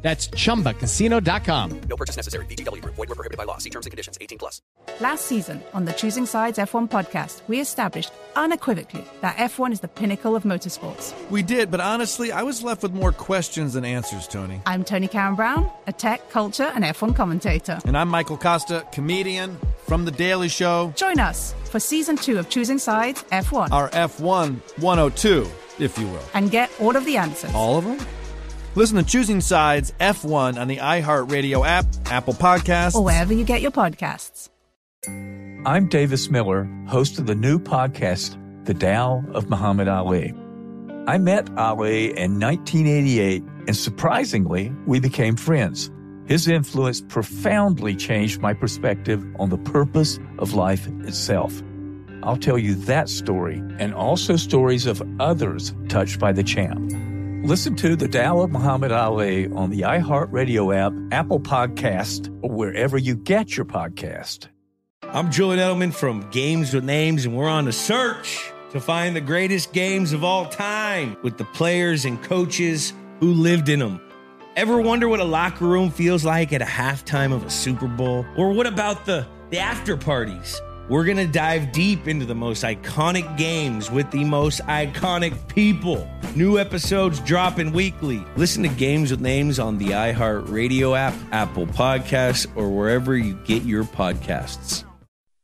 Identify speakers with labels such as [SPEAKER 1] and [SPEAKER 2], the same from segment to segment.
[SPEAKER 1] That's chumbacasino.com.
[SPEAKER 2] No purchase necessary. VGW Group. Void were prohibited by law. See terms and conditions. 18 plus.
[SPEAKER 3] Last season on the Choosing Sides F1 podcast, we established unequivocally that F1 is the pinnacle of motorsports.
[SPEAKER 4] We did, but honestly, I was left with more questions than answers, Tony.
[SPEAKER 3] I'm Tony Karen Brown, a tech, culture, and F1 commentator.
[SPEAKER 4] And I'm Michael Kosta, comedian from The Daily Show.
[SPEAKER 3] Join us for season two of Choosing Sides F1.
[SPEAKER 4] Our F1 102, if you will.
[SPEAKER 3] And get all of the answers.
[SPEAKER 4] All of them? Listen to Choosing Sides F1 on the iHeartRadio app, Apple Podcasts,
[SPEAKER 3] or wherever you get your podcasts.
[SPEAKER 5] I'm Davis Miller, host of the new podcast, The Tao of Muhammad Ali. I met Ali in 1988, and surprisingly, we became friends. His influence profoundly changed my perspective on the purpose of life itself. I'll tell you that story and also stories of others touched by the champ. Listen to The Tao of Muhammad Ali on the iHeartRadio app, Apple Podcast, or wherever you get your podcast.
[SPEAKER 6] I'm Julian Edelman from Games with Names, and we're on a search to find the greatest games of all time with the players and coaches who lived in them. Ever wonder what a locker room feels like at a halftime of a Super Bowl? Or what about the, the after parties? We're going to dive deep into the most iconic games with the most iconic people. New episodes dropping weekly. Listen to Games with Names on the iHeartRadio app, Apple Podcasts, or wherever you get your podcasts.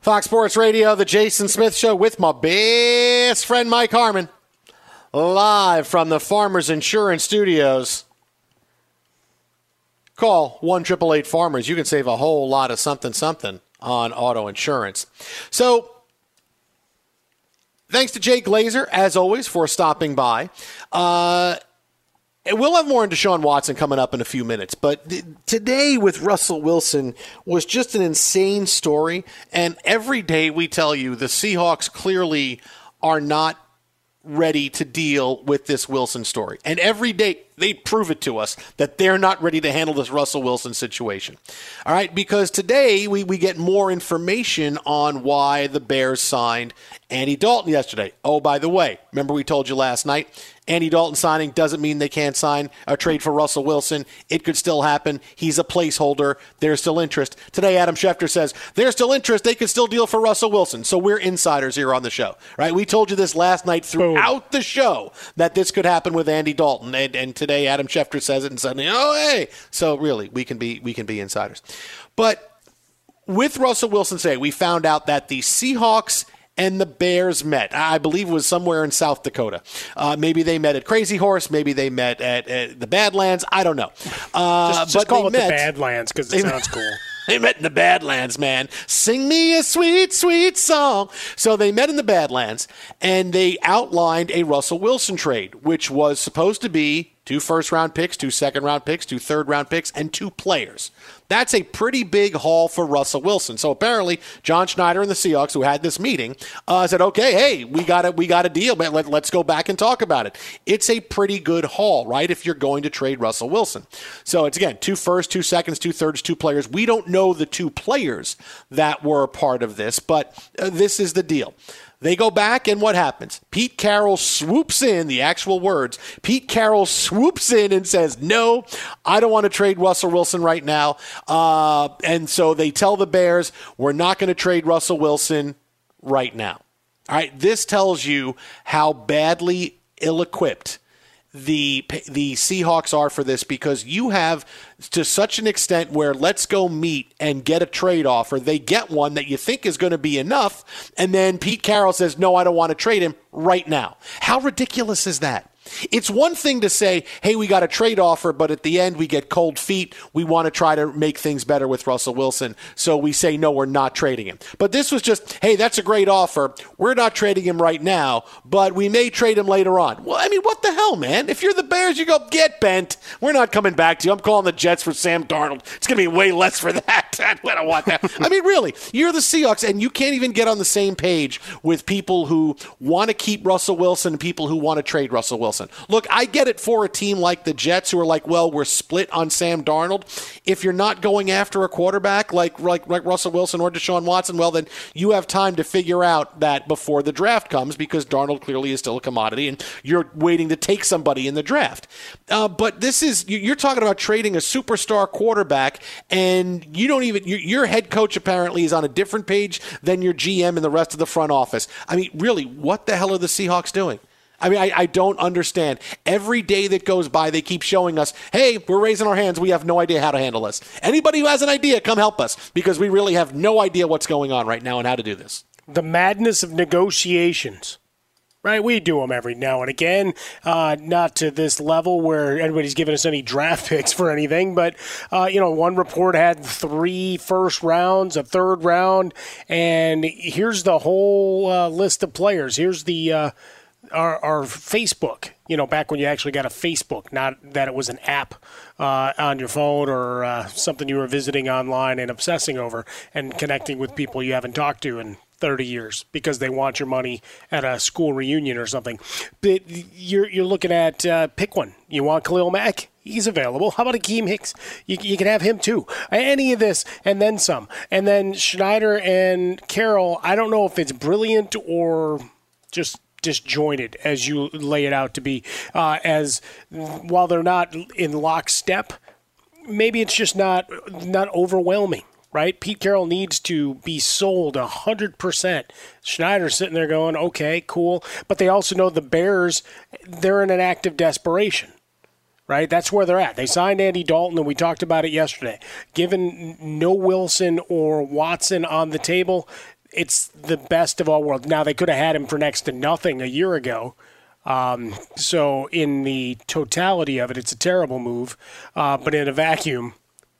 [SPEAKER 7] Fox Sports Radio, the Jason Smith Show with my best friend Mike Harmon. Live from the Farmers Insurance Studios. Call 1 Farmers. You can save a whole lot of something something on auto insurance. So, thanks to Jay Glazer, as always, for stopping by. Uh, and we'll have more on Deshaun Watson coming up in a few minutes. But th- today with Russell Wilson was just an insane story. And every day we tell you the Seahawks clearly are not ready to deal with this Wilson story. And every day they prove it to us that they're not ready to handle this Russell Wilson situation. All right, because today we, we get more information on why the Bears signed Andy Dalton yesterday. Oh, by the way, remember we told you last night Andy Dalton signing doesn't mean they can't sign a trade for Russell Wilson. It could still happen. He's a placeholder. There's still interest. Today, Adam Schefter says there's still interest. They could still deal for Russell Wilson. So we're insiders here on the show, right? We told you this last night throughout the show that this could happen with Andy Dalton, and, and today Adam Schefter says it, and suddenly, oh hey! So really, we can be we can be insiders, but with Russell Wilson today, we found out that the Seahawks and the Bears met. I believe it was somewhere in South Dakota. Uh, maybe they met at Crazy Horse. Maybe they met at, at the Badlands. I don't know. Uh,
[SPEAKER 8] just, just call it
[SPEAKER 7] met,
[SPEAKER 8] the Badlands because it sounds cool.
[SPEAKER 7] They met in the Badlands, man. Sing me a sweet, sweet song. So they met in the Badlands and they outlined a Russell Wilson trade, which was supposed to be two first round picks, two second round picks, two third round picks, and two players. That's a pretty big haul for Russell Wilson. So apparently, John Schneider and the Seahawks, who had this meeting, uh, said, "Okay, hey, we got a we got a deal, but let, let's go back and talk about it." It's a pretty good haul, right? If you're going to trade Russell Wilson, so it's again two first, two seconds, two thirds, two players. We don't know the two players that were a part of this, but uh, this is the deal. They go back, and what happens? Pete Carroll swoops in, the actual words. Pete Carroll swoops in and says, No, I don't want to trade Russell Wilson right now. Uh, and so they tell the Bears, We're not going to trade Russell Wilson right now. All right, this tells you how badly ill equipped the the Seahawks are for this because you have to such an extent where let's go meet and get a trade offer. They get one that you think is going to be enough, and then Pete Carroll says, "No, I don't want to trade him right now." How ridiculous is that? It's one thing to say, hey, we got a trade offer, but at the end we get cold feet. We want to try to make things better with Russell Wilson. So we say, no, we're not trading him. But this was just, hey, that's a great offer. We're not trading him right now, but we may trade him later on. Well, I mean, what the hell, man? If you're the Bears, you go, get bent. We're not coming back to you. I'm calling the Jets for Sam Darnold. It's going to be way less for that. I don't want that. I mean, really, you're the Seahawks, and you can't even get on the same page with people who want to keep Russell Wilson and people who want to trade Russell Wilson. Look, I get it for a team like the Jets who are like, well, we're split on Sam Darnold. If you're not going after a quarterback like like, like Russell Wilson or Deshaun Watson, well, then you have time to figure out that before the draft comes because Darnold clearly is still a commodity and you're waiting to take somebody in the draft. Uh, but this is, you're talking about trading a superstar quarterback and you don't even, your head coach apparently is on a different page than your GM and the rest of the front office. I mean, really, what the hell are the Seahawks doing? I mean, I, I, don't understand. Every day that goes by, they keep showing us, hey, we're raising our hands. We have no idea how to handle this. Anybody who has an idea, come help us because we really have no idea what's going on right now and how to do this.
[SPEAKER 8] The madness of negotiations. Right, we do them every now and again. Uh, not to this level where anybody's giving us any draft picks for anything, but uh, you know, one report had three first rounds, a third round, and here's the whole uh, list of players. Here's the uh, our, our, Facebook, you know, back when you actually got a Facebook, not that it was an app uh, on your phone or uh, something you were visiting online and obsessing over and connecting with people you haven't talked to in 30 years because they want your money at a school reunion or something. But you're, you're looking at uh, pick one. You want Khalil Mack? He's available. How about Akiem Hicks? You, you can have him too. Any of this and then some. And then Schneider and Carroll, I don't know if it's brilliant or just disjointed as you lay it out to be. Uh, as while they're not in lockstep, maybe it's just not not overwhelming. Right, Pete Carroll needs to be sold hundred percent. Schneider's sitting there going, "Okay, cool," but they also know the Bears. They're in an act of desperation right? That's where they're at. They signed Andy Dalton, and we talked about it yesterday. Given no Wilson or Watson on the table, it's the best of all worlds. Now they could have had him for next to nothing a year ago. Um, so in the totality of it, it's a terrible move. Uh, but in a vacuum,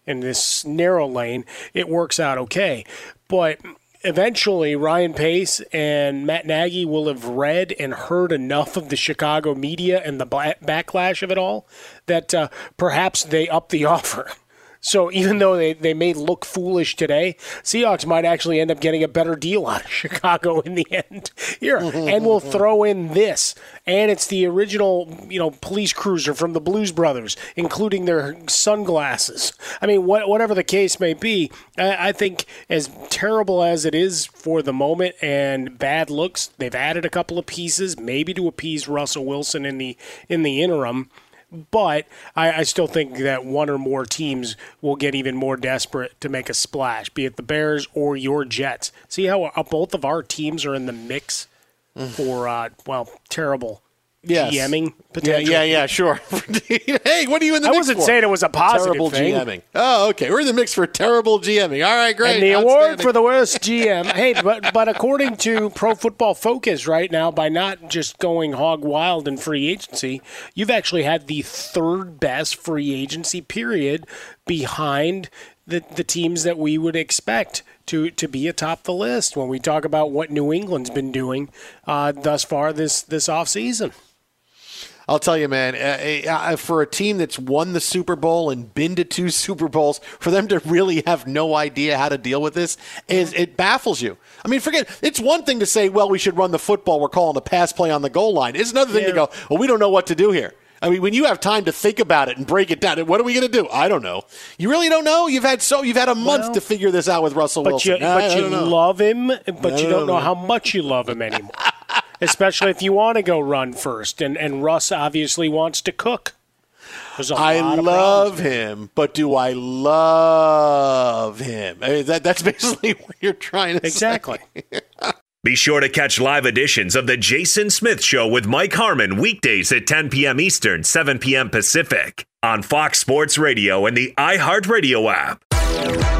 [SPEAKER 8] in this narrow lane, it works out okay. But eventually, Ryan Pace and Matt Nagy will have read and heard enough of the Chicago media and the backlash of it all that uh, perhaps they up the offer. So even though they, they may look foolish today, Seahawks might actually end up getting a better deal out of Chicago in the end. Here, and we'll throw in this. And it's the original, you know, police cruiser from the Blues Brothers, including their sunglasses. I mean, what, whatever the case may be, I, I think as terrible as it is for the moment and bad looks, they've added a couple of pieces, maybe to appease Russell Wilson in the in the interim. But I, I, still think that one or more teams will get even more desperate to make a splash, be it the Bears or your Jets. See how uh, both of our teams are in the mix mm. for, uh, well, terrible yes. GMing potential.
[SPEAKER 7] Yeah, yeah, yeah sure. hey, what are you in the mix?
[SPEAKER 8] I
[SPEAKER 7] mix
[SPEAKER 8] wasn't
[SPEAKER 7] for?
[SPEAKER 8] saying it was a positive
[SPEAKER 7] terrible
[SPEAKER 8] thing.
[SPEAKER 7] GMing. Oh, okay. We're in the mix for terrible GMing. All right, great.
[SPEAKER 8] And the award for the worst GM. hey, but but according to Pro Football Focus right now, by not just going hog wild in free agency, you've actually had the third best free agency period behind the, the teams that we would expect to, to be atop the list when we talk about what New England's been doing uh, thus far this this offseason.
[SPEAKER 7] I'll tell you, man, uh, uh, for a team that's won the Super Bowl and been to two Super Bowls, for them to really have no idea how to deal with this is it baffles you. I mean, forget it's one thing to say, well, we should run the football. We're calling the pass play on the goal line. It's another thing yeah. to go, well, we don't know what to do here. I mean, when you have time to think about it and break it down, what are we going to do? I don't know. You really don't know. You've had so you've had a month well, to figure this out with Russell
[SPEAKER 8] but
[SPEAKER 7] Wilson.
[SPEAKER 8] You, but you love him, but you don't know how much you love him anymore. especially if you want to go run first. And, and Russ obviously wants to cook.
[SPEAKER 7] I love him, but do I love him? I mean, that, that's basically what you're trying to
[SPEAKER 8] exactly.
[SPEAKER 7] say.
[SPEAKER 9] Be sure to catch live editions of The Jason Smith Show with Mike Harmon weekdays at 10 p.m. Eastern, 7 p.m. Pacific on Fox Sports Radio and the iHeartRadio app.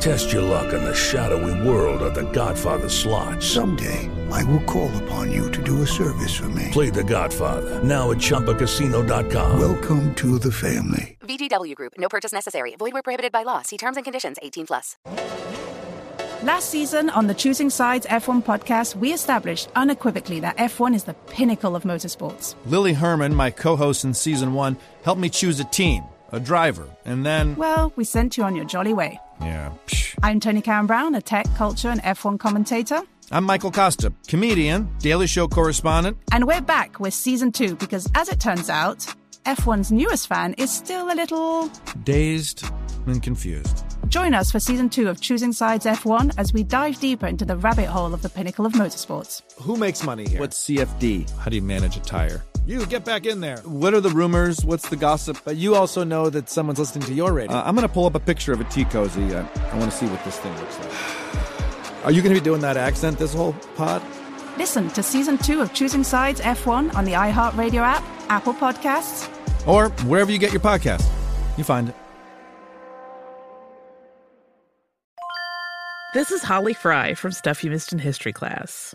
[SPEAKER 10] Test your luck in the shadowy world of The Godfather slot.
[SPEAKER 11] Someday, I will call upon you to do a service for me.
[SPEAKER 10] Play The Godfather now at ChumbaCasino.com.
[SPEAKER 11] Welcome to the family.
[SPEAKER 12] VGW Group. No purchase necessary. Void where prohibited by law. See terms and conditions. 18 plus.
[SPEAKER 3] Last season on the Choosing Sides F1 podcast, we established unequivocally that F1 is the pinnacle of motorsports.
[SPEAKER 4] Lily Herman, my co host in season one, helped me choose a team, a driver, and then.
[SPEAKER 3] Well, we sent you on your jolly way.
[SPEAKER 4] Yeah. Psh.
[SPEAKER 3] I'm Tony Karen Brown, a tech, culture, and F1 commentator.
[SPEAKER 4] I'm Michael Kosta, comedian, Daily Show correspondent.
[SPEAKER 3] And we're back with season two because, as it turns out, F1's newest fan is still a little
[SPEAKER 4] dazed and confused.
[SPEAKER 3] Join us for season two of Choosing Sides F1 as we dive deeper into the rabbit hole of the pinnacle of motorsports.
[SPEAKER 13] Who makes money here?
[SPEAKER 4] What's CFD? How do you manage a tire?
[SPEAKER 13] You get back in there.
[SPEAKER 4] What are the rumors? What's the gossip?
[SPEAKER 13] But you also know that someone's listening to your radio.
[SPEAKER 4] Uh, I'm going to pull up a picture of a tea cozy. Uh, I want to see what this thing looks like.
[SPEAKER 13] Are you going to be doing that accent this whole pod?
[SPEAKER 3] Listen to season two of Choosing Sides F1 on the iHeartRadio app, Apple Podcasts,
[SPEAKER 4] or wherever you get your podcast. You find it.
[SPEAKER 14] This is Holly Fry from Stuff You Missed in History class.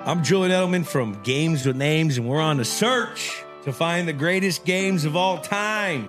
[SPEAKER 6] I'm Julian Edelman from Games with Names, and we're on a search to find the greatest games of all time.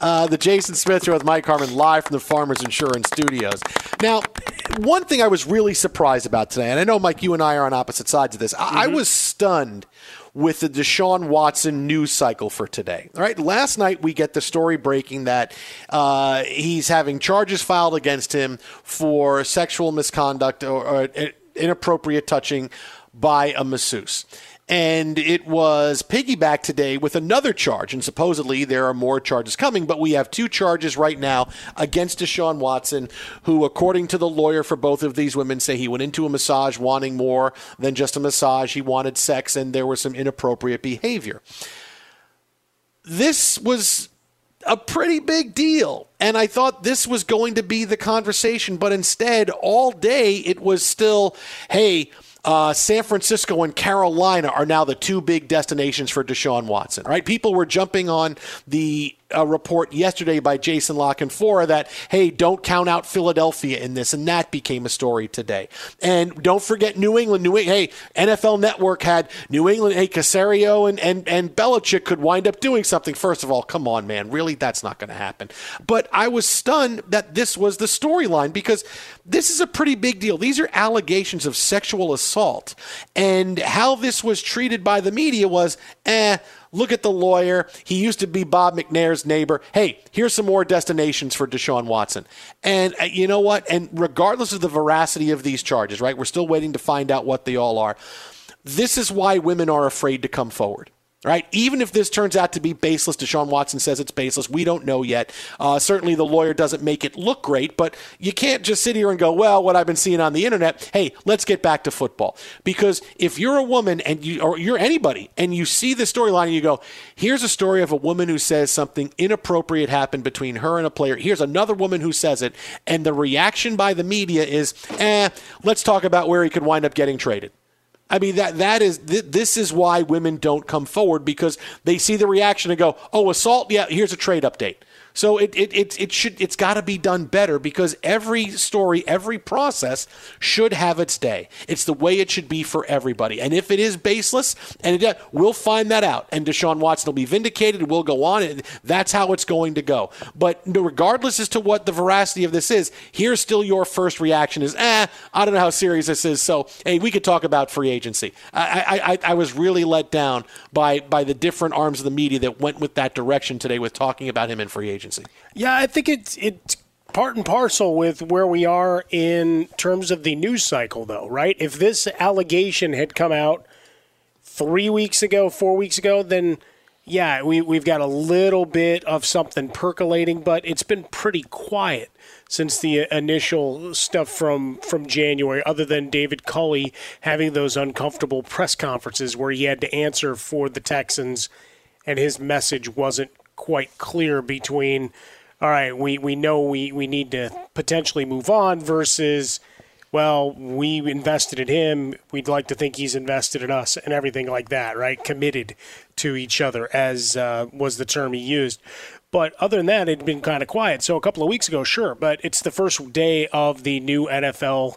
[SPEAKER 7] Uh, the Jason Smith Show with Mike Harmon live from the Farmers Insurance Studios. Now, one thing I was really surprised about today, and I know, Mike, you and I are on opposite sides of this. I, I was stunned with the Deshaun Watson news cycle for today. All right, last night we get the story breaking that uh, he's having charges filed against him for sexual misconduct or, or inappropriate touching by a masseuse. And it was piggyback today with another charge. And supposedly there are more charges coming, but we have two charges right now against Deshaun Watson, who, according to the lawyer for both of these women, say he went into a massage wanting more than just a massage. He wanted sex, and there was some inappropriate behavior. This was a pretty big deal. And I thought this was going to be the conversation, but instead, all day it was still, hey, uh, San Francisco and Carolina are now the two big destinations for Deshaun Watson. Right? People were jumping on the uh, report yesterday by Jason La Canfora that hey, don't count out Philadelphia in this, and that became a story today. And don't forget New England. New hey, NFL Network had New England. Hey, Caserio and and and Belichick could wind up doing something. First of all, come on, man, really, that's not going to happen. But I was stunned that this was the storyline because this is a pretty big deal. These are allegations of sexual assault, and how this was treated by the media was, eh. Look at the lawyer. He used to be Bob McNair's neighbor. Hey, here's some more destinations for Deshaun Watson. And uh, you know what? And regardless of the veracity of these charges, right? We're still waiting to find out what they all are. This is why women are afraid to come forward. Right? Even if this turns out to be baseless, Deshaun Watson says it's baseless. We don't know yet. Uh, certainly, the lawyer doesn't make it look great, but you can't just sit here and go, "Well, what I've been seeing on the internet." Hey, let's get back to football. Because if you're a woman and you, or you're anybody, and you see the storyline and you go, "Here's a story of a woman who says something inappropriate happened between her and a player." Here's another woman who says it, and the reaction by the media is, "Eh, let's talk about where he could wind up getting traded." I mean that that is th- this is why women don't come forward because they see the reaction and go, "Oh, assault, yeah, here's a trade update." So it it it, it should it's got to be done better because every story, every process should have its day. It's the way it should be for everybody. And if it is baseless, and it, we'll find that out, and Deshaun Watson will be vindicated. We'll go on, and that's how it's going to go. But regardless as to what the veracity of this is, here's still your first reaction: is eh, I don't know how serious this is. So hey, we could talk about free agency. I I, I, was really let down by by the different arms of the media that went with that direction today with talking about him in free agency.
[SPEAKER 8] Yeah, I think it's it's part and parcel with where we are in terms of the news cycle, though, right? If this allegation had come out three weeks ago, four weeks ago, then yeah, we, we've got a little bit of something percolating, but it's been pretty quiet since the initial stuff from from January, other than David Culley having those uncomfortable press conferences where he had to answer for the Texans, and his message wasn't quite clear between, all right, we, we know we, we need to potentially move on versus, well, we invested in him. We'd like to think he's invested in us and everything like that, right? Committed to each other, as uh, was the term he used. But other than that, it'd been kind of quiet. So a couple of weeks ago, sure, but it's the first day of the new NFL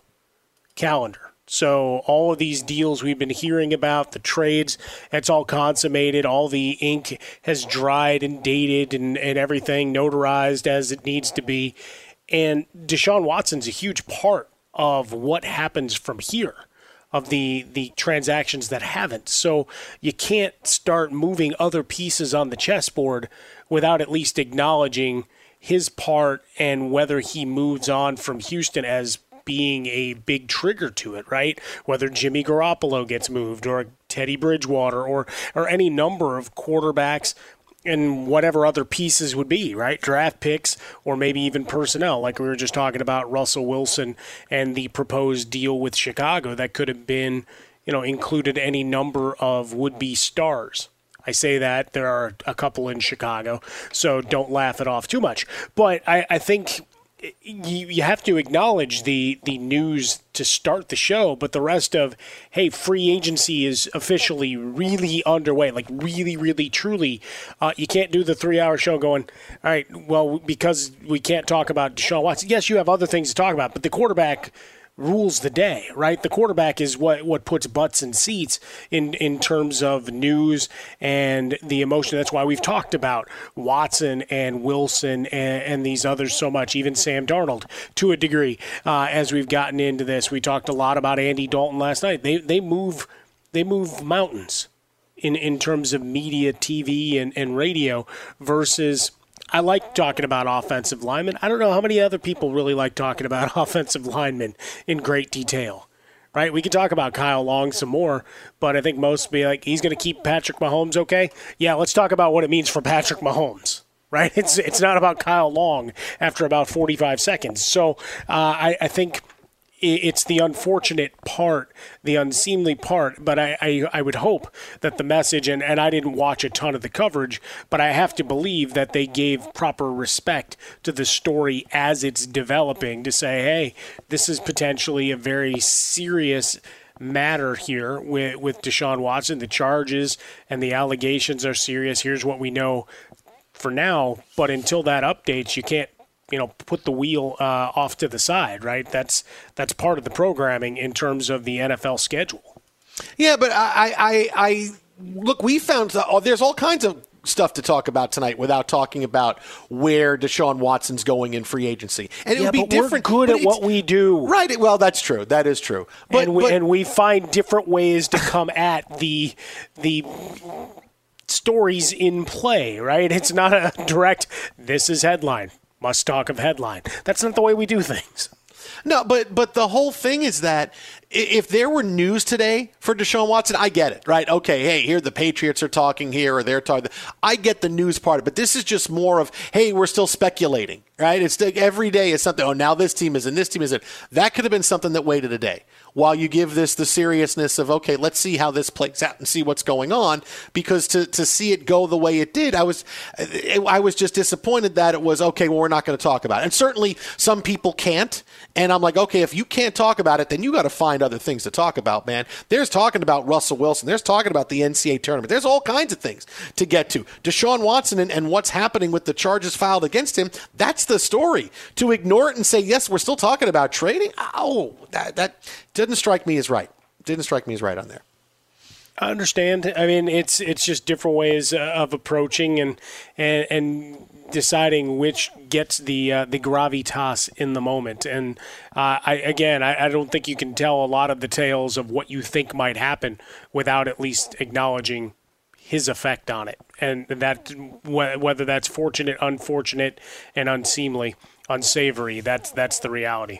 [SPEAKER 8] calendar. So all of these deals we've been hearing about, the trades, it's all consummated. All the ink has dried and dated and, and everything notarized as it needs to be. And Deshaun Watson's a huge part of what happens from here of the the transactions that haven't. So you can't start moving other pieces on the chessboard without at least acknowledging his part and whether he moves on from Houston as being a big trigger to it, right? Whether Jimmy Garoppolo gets moved or Teddy Bridgewater or or any number of quarterbacks and whatever other pieces would be, right? Draft picks or maybe even personnel, like we were just talking about Russell Wilson and the proposed deal with Chicago that could have been, you know, included any number of would be stars. I say that there are a couple in Chicago, so don't laugh it off too much. But I, I think you, you have to acknowledge the the news to start the show, but the rest of hey, free agency is officially really underway, like really, really, truly. Uh, you can't do the three hour show going, all right, well, because we can't talk about Deshaun Watson. Yes, you have other things to talk about, but the quarterback rules the day, right? The quarterback is what, what puts butts in seats in, in terms of news and the emotion. That's why we've talked about Watson and Wilson and, and these others so much, even Sam Darnold to a degree. Uh, as we've gotten into this, we talked a lot about Andy Dalton last night. They, they move they move mountains in, in terms of media, TV, and, and radio versus – I like talking about offensive linemen. I don't know how many other people really like talking about offensive linemen in great detail. Right? We could talk about Kyle Long some more, but I think most be like, he's going to keep Patrick Mahomes okay. Yeah, let's talk about what it means for Patrick Mahomes right? It's it's not about Kyle Long after about 45 seconds. So uh, I, I think it's the unfortunate part, the unseemly part. But I, I, I, would hope that the message, and, and I didn't watch a ton of the coverage, but I have to believe that they gave proper respect to the story as it's developing to say, hey, this is potentially a very serious matter here with, with Deshaun Watson. The charges and the allegations are serious. Here's what we know for now. But until that updates, you can't you know put the wheel uh, off to the side, right? That's that's part of the programming in terms of the NFL schedule.
[SPEAKER 7] Yeah, but I I, I look. We found uh, there's all kinds of stuff to talk about tonight without talking about where Deshaun Watson's going in free agency. And it
[SPEAKER 8] yeah,
[SPEAKER 7] would be different.
[SPEAKER 8] We're good at what we do.
[SPEAKER 7] Right. Well, that's true. That is true.
[SPEAKER 8] But, and, we, but, and we find different ways to come at the the stories in play, right? It's not a direct this is headline must talk of headline. That's not the way we do things.
[SPEAKER 7] No, but but the whole thing is that if there were news today for Deshaun Watson, I get it, right? Okay, hey, here the Patriots are talking here or they're talking. I get the news part, but this is just more of, hey, we're still speculating, right? It's like every day is something. Oh, now this team is in, this team is in. That could have been something that waited a day while you give this the seriousness of okay, let's see how this plays out and see what's going on. Because to to see it go the way it did, I was I was just disappointed that it was okay. Well, we're not going to talk about it, and certainly some people can't. And I'm like, okay, if you can't talk about it, then you got to find other things to talk about, man. There's talking about Russell Wilson. There's talking about the NCAA tournament. There's all kinds of things to get to. Deshaun Watson and, and what's happening with the charges filed against him. That's the story. To ignore it and say yes, we're still talking about trading. Oh, that that didn't strike me as right. Didn't strike me as right on there.
[SPEAKER 8] I understand. I mean, it's it's just different ways uh, of approaching and and and deciding which gets the uh, the gravitas in the moment. And uh, I again, I, I, don't think you can tell a lot of the tales of what you think might happen without at least acknowledging his effect on it, and that whether that's fortunate, unfortunate, and unseemly, unsavory. That's that's the reality.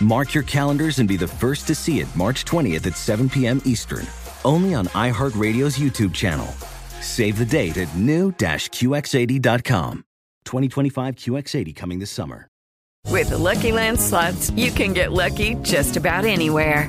[SPEAKER 15] Mark your calendars and be the first to see it March 20th at 7 p.m. Eastern, only on iHeartRadio's YouTube channel. Save the date at new-QX80.com. 2025 QX80 coming this summer.
[SPEAKER 16] With the Lucky Land slots, you can get lucky just about anywhere.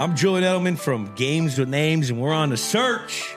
[SPEAKER 6] I'm Julian Edelman from Games with Names, and we're on a search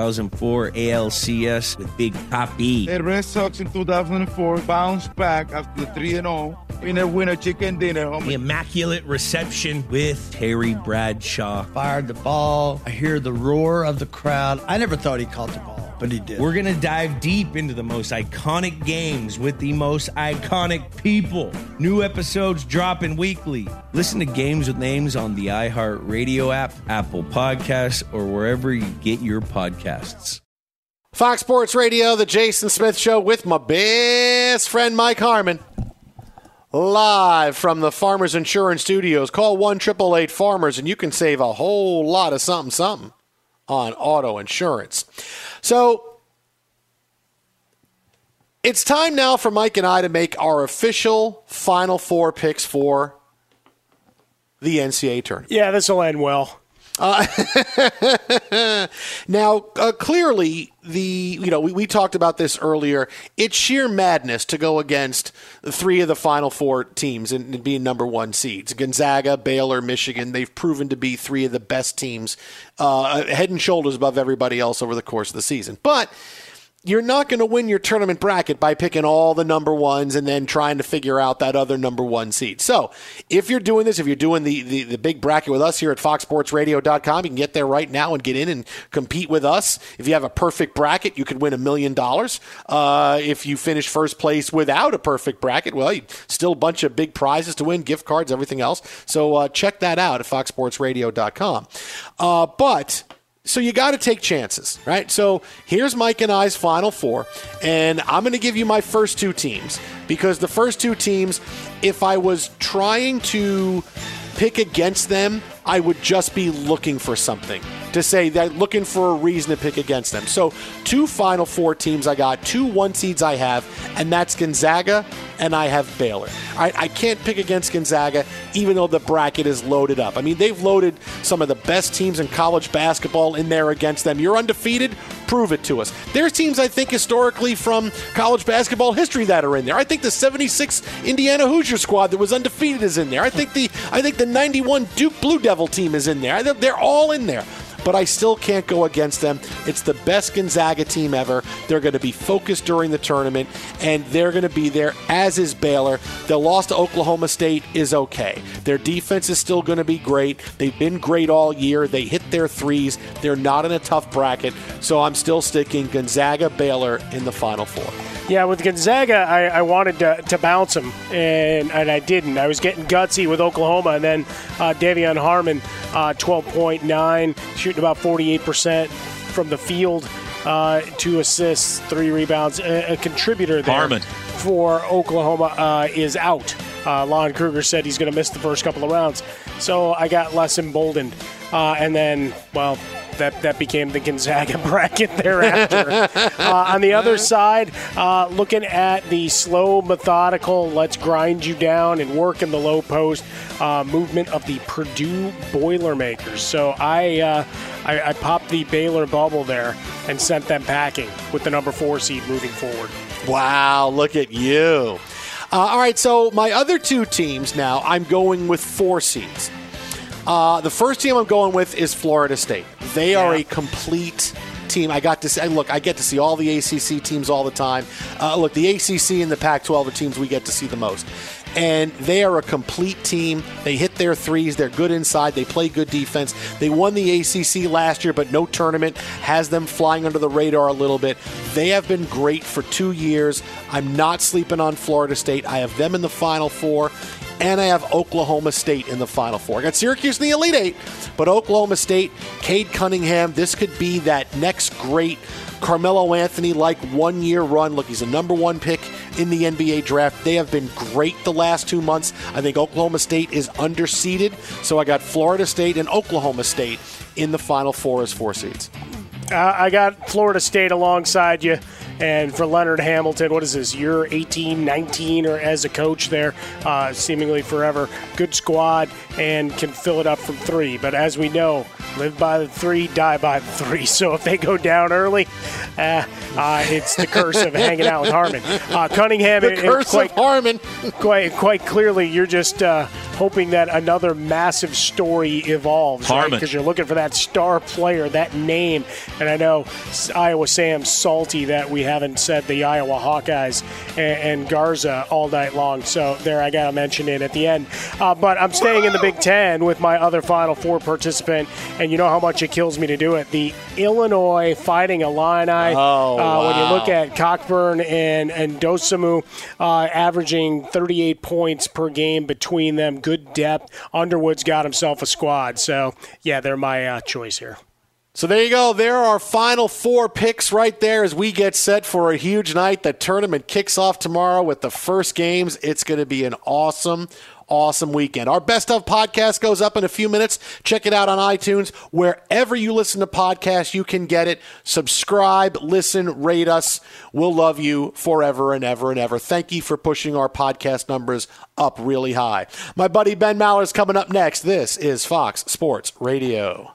[SPEAKER 6] 2004 ALCS with Big Papi.
[SPEAKER 17] The Red Sox in 2004 bounced back after the 3 0. We never win a chicken dinner,
[SPEAKER 6] The immaculate reception with Terry Bradshaw.
[SPEAKER 18] Fired the ball. I hear the roar of the crowd. I never thought he caught the ball, but he did.
[SPEAKER 6] We're going to dive deep into the most iconic games with the most iconic people. New episodes dropping weekly. Listen to Games with Names on the iHeartRadio app, Apple Podcasts, or wherever you get your podcasts.
[SPEAKER 7] Fox Sports Radio, The Jason Smith Show with my best friend Mike Harmon. Live from the Farmers Insurance Studios. Call 1 888 Farmers and you can save a whole lot of something, something on auto insurance. So it's time now for Mike and I to make our official Final Four picks for the NCAA tournament.
[SPEAKER 8] Yeah, this will end well.
[SPEAKER 7] Uh, now, uh, clearly, the you know we, we talked about this earlier. It's sheer madness to go against three of the Final Four teams and, being number one seeds: Gonzaga, Baylor, Michigan. They've proven to be three of the best teams, uh, head and shoulders above everybody else over the course of the season. But you're not going to win your tournament bracket by picking all the number ones and then trying to figure out that other number one seed. So if you're doing this, if you're doing the, the, the big bracket with us here at foxsportsradio.com, you can get there right now and get in and compete with us. If you have a perfect bracket, you could win a million dollars. Uh, If you finish first place without a perfect bracket, well, you, still a bunch of big prizes to win, gift cards, everything else. So uh, check that out at foxsportsradio.com. Uh, but so you got to take chances, right? So here's Mike and I's final four, and I'm going to give you my first two teams because the first two teams, if I was trying to pick against them, I would just be looking for something. To say they're looking for a reason to pick against them. So, two Final Four teams I got, two one seeds I have, and that's Gonzaga and I have Baylor. I, I can't pick against Gonzaga, even though the bracket is loaded up. I mean, they've loaded some of the best teams in college basketball in there against them. You're undefeated, prove it to us. There's teams I think historically from college basketball history that are in there. I think the 76 Indiana Hoosier squad that was undefeated is in there. I think the I think the 91 Duke Blue Devil team is in there. They're all in there but I still can't go against them. It's the best Gonzaga team ever. They're going to be focused during the tournament, and they're going to be there, as is Baylor. The loss to Oklahoma State is okay. Their defense is still going to be great. They've been great all year. They hit their threes. They're not in a tough bracket, so I'm still sticking Gonzaga Baylor in the Final Four.
[SPEAKER 8] Yeah, with Gonzaga, I, I wanted to, to, bounce them, and, and I didn't. I was getting gutsy with Oklahoma, and then uh, De'Vion Harmon, uh, 12.9, shooting about 48% from the field, uh, two assists, three rebounds. A, a contributor there
[SPEAKER 19] Harmon.
[SPEAKER 8] for Oklahoma uh, is out. Uh, Lon Kruger said he's going to miss the first couple of rounds. So I got less emboldened. Uh, and then, well, that, that became the Gonzaga bracket thereafter. uh, on the other side, uh, looking at the slow, methodical, let's grind you down and work in the low post uh, movement of the Purdue Boilermakers. So I, uh, I, I popped the Baylor bubble there and sent them packing with the number four seed moving forward.
[SPEAKER 7] Wow, look at you. Uh, all right, so my other two teams now, I'm going with four seeds. Uh, the first team I'm going with is Florida State. They are a complete team. I got to see, look. I get to see all the ACC teams all the time. Uh, look, the ACC and the Pac-12 are teams we get to see the most, and they are a complete team. They hit their threes. They're good inside. They play good defense. They won the ACC last year, but no tournament has them flying under the radar a little bit. They have been great for two years. I'm not sleeping on Florida State. I have them in the Final Four and I have Oklahoma State in the Final Four. I got Syracuse in the Elite Eight, but Oklahoma State, Cade Cunningham, this could be that next great Carmelo Anthony like one year run. Look, he's a number one pick in the NBA draft. They have been great the last two months. I think Oklahoma State is underseeded, so I got Florida State and Oklahoma State in the Final Four as four seeds.
[SPEAKER 8] Uh, I got Florida State alongside you. And for Leonard Hamilton, what is this, year 18, 19, or as a coach there, uh, seemingly forever. Good squad and can fill it up from three. But as we know, live by the three, die by the three. So if they go down early, uh, uh, it's the curse of hanging out with Harmon. Uh, Cunningham,
[SPEAKER 7] the curse
[SPEAKER 8] quite,
[SPEAKER 7] of Harmon.
[SPEAKER 8] quite, quite clearly, you're just uh, hoping that another massive story evolves,
[SPEAKER 19] Harmon.
[SPEAKER 8] Because right? you're looking for that star player, that name. And I know Iowa Sam's salty that we haven't said the Iowa Hawkeyes and, and Garza all night long. So there, I got to mention it at the end. Uh, but I'm staying in the Big Ten with my other Final Four participant, and you know how much it kills me to do it. The Illinois Fighting Illini.
[SPEAKER 7] Oh,
[SPEAKER 8] uh,
[SPEAKER 7] wow.
[SPEAKER 8] When you look at Cockburn and and Dosunmu, uh, averaging 38 points per game between them, good depth. Underwood's got himself a squad. So yeah, they're my uh, choice here.
[SPEAKER 7] So there you go. There are our final four picks right there as we get set for a huge night. The tournament kicks off tomorrow with the first games. It's going to be an awesome, awesome weekend. Our best of podcast goes up in a few minutes. Check it out on iTunes. Wherever you listen to podcasts, you can get it. Subscribe, listen, rate us. We'll love you forever and ever and ever. Thank you for pushing our podcast numbers up really high. My buddy Ben Maller is coming up next. This is Fox Sports Radio.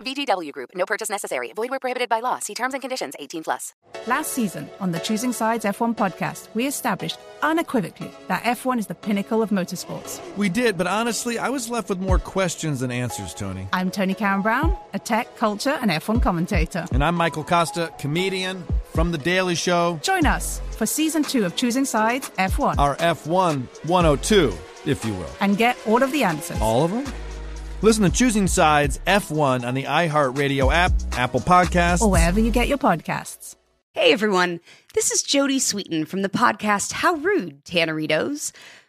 [SPEAKER 20] VGW Group. No purchase necessary. Void where prohibited by law. See terms and conditions. 18 plus.
[SPEAKER 3] Last season on the Choosing Sides F1 podcast, we established unequivocally that F1 is the pinnacle of motorsports.
[SPEAKER 4] We did, but honestly, I was left with more questions than answers, Tony.
[SPEAKER 3] I'm Toni Cowan-Brown, a tech, culture, and F1 commentator.
[SPEAKER 4] And I'm Michael Kosta, comedian from The Daily Show.
[SPEAKER 3] Join us for season two of Choosing Sides F1.
[SPEAKER 4] Our F1 102, if you will.
[SPEAKER 3] and get all of the answers.
[SPEAKER 4] All of them? Listen to Choosing Sides F1 on the iHeartRadio app, Apple Podcasts,
[SPEAKER 3] Or wherever you get your podcasts.
[SPEAKER 19] Hey everyone, this is Jodie Sweetin from the podcast How Rude, Tanneritos.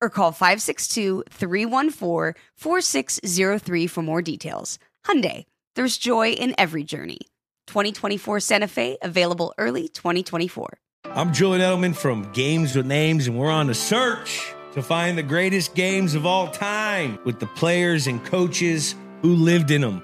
[SPEAKER 19] or call 562-314-4603 for more details. Hyundai, there's joy in every journey. 2024 Santa Fe, available early 2024.
[SPEAKER 6] I'm Julian Edelman from Games with Names, and we're on a search to find the greatest games of all time with the players and coaches who lived in them.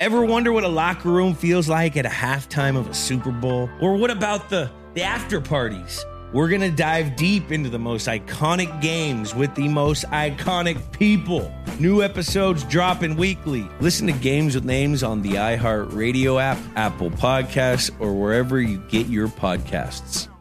[SPEAKER 6] Ever wonder what a locker room feels like at a halftime of a Super Bowl? Or what about the, the after parties? We're going to dive deep into the most iconic games with the most iconic people. New episodes dropping weekly. Listen to Games with Names on the iHeartRadio app, Apple Podcasts, or wherever you get your podcasts.